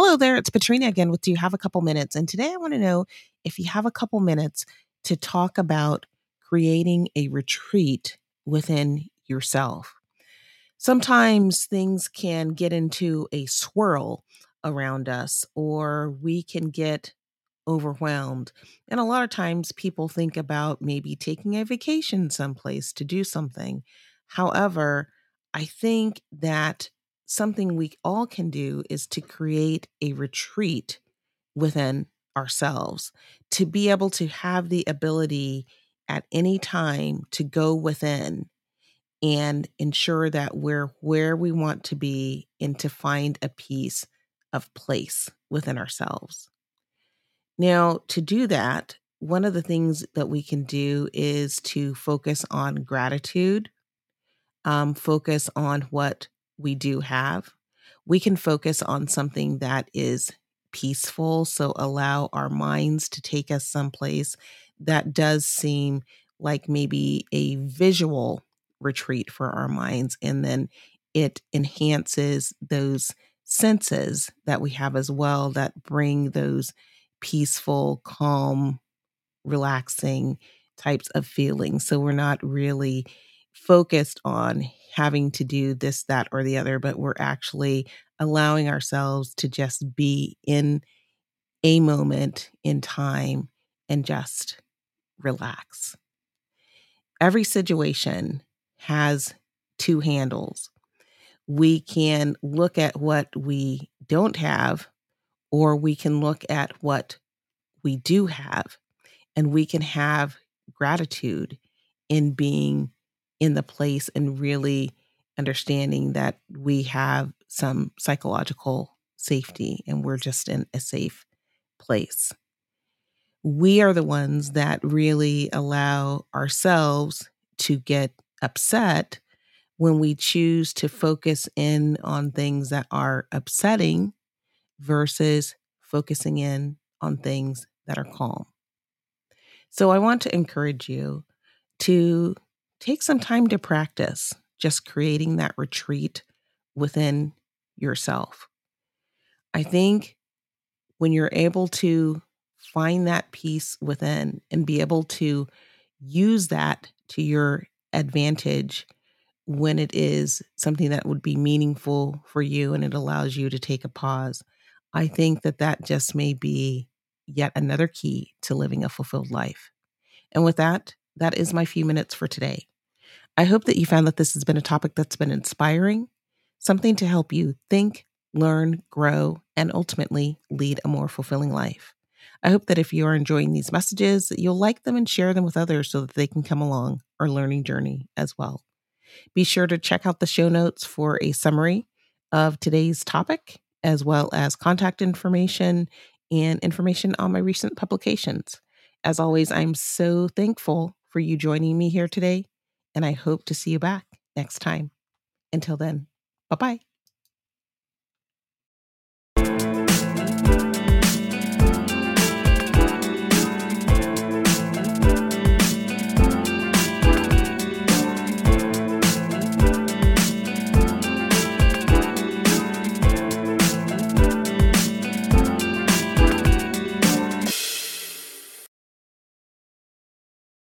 Hello there, it's Petrina again with Do You Have a Couple Minutes? And today I want to know if you have a couple minutes to talk about creating a retreat within yourself. Sometimes things can get into a swirl around us, or we can get overwhelmed. And a lot of times people think about maybe taking a vacation someplace to do something. However, I think that something we all can do is to create a retreat within ourselves, to be able to have the ability at any time to go within and ensure that we're where we want to be and to find a piece of place within ourselves. Now, to do that, one of the things that we can do is to focus on gratitude, um, focus on what we do have. We can focus on something that is peaceful. So allow our minds to take us someplace that does seem like maybe a visual retreat for our minds. And then it enhances those senses that we have as well that bring those peaceful, calm, relaxing types of feelings. So we're not really focused on having to do this, that, or the other, but we're actually allowing ourselves to just be in a moment in time and just relax. Every situation has two handles. We can look at what we don't have, or we can look at what we do have, and we can have gratitude in being in the place and really understanding that we have some psychological safety and we're just in a safe place. We are the ones that really allow ourselves to get upset when we choose to focus in on things that are upsetting versus focusing in on things that are calm. So I want to encourage you to take some time to practice just creating that retreat within yourself. I think when you're able to find that peace within and be able to use that to your advantage when it is something that would be meaningful for you and it allows you to take a pause. I think that that just may be yet another key to living a fulfilled life. And with that, that is my few minutes for today. I hope that you found that this has been a topic that's been inspiring, something to help you think, learn, grow, and ultimately lead a more fulfilling life. I hope that if you are enjoying these messages, you'll like them and share them with others so that they can come along our learning journey as well. Be sure to check out the show notes for a summary of today's topic, as well as contact information and information on my recent publications. As always, I'm so thankful for you joining me here today, and I hope to see you back next time. Until then, bye bye.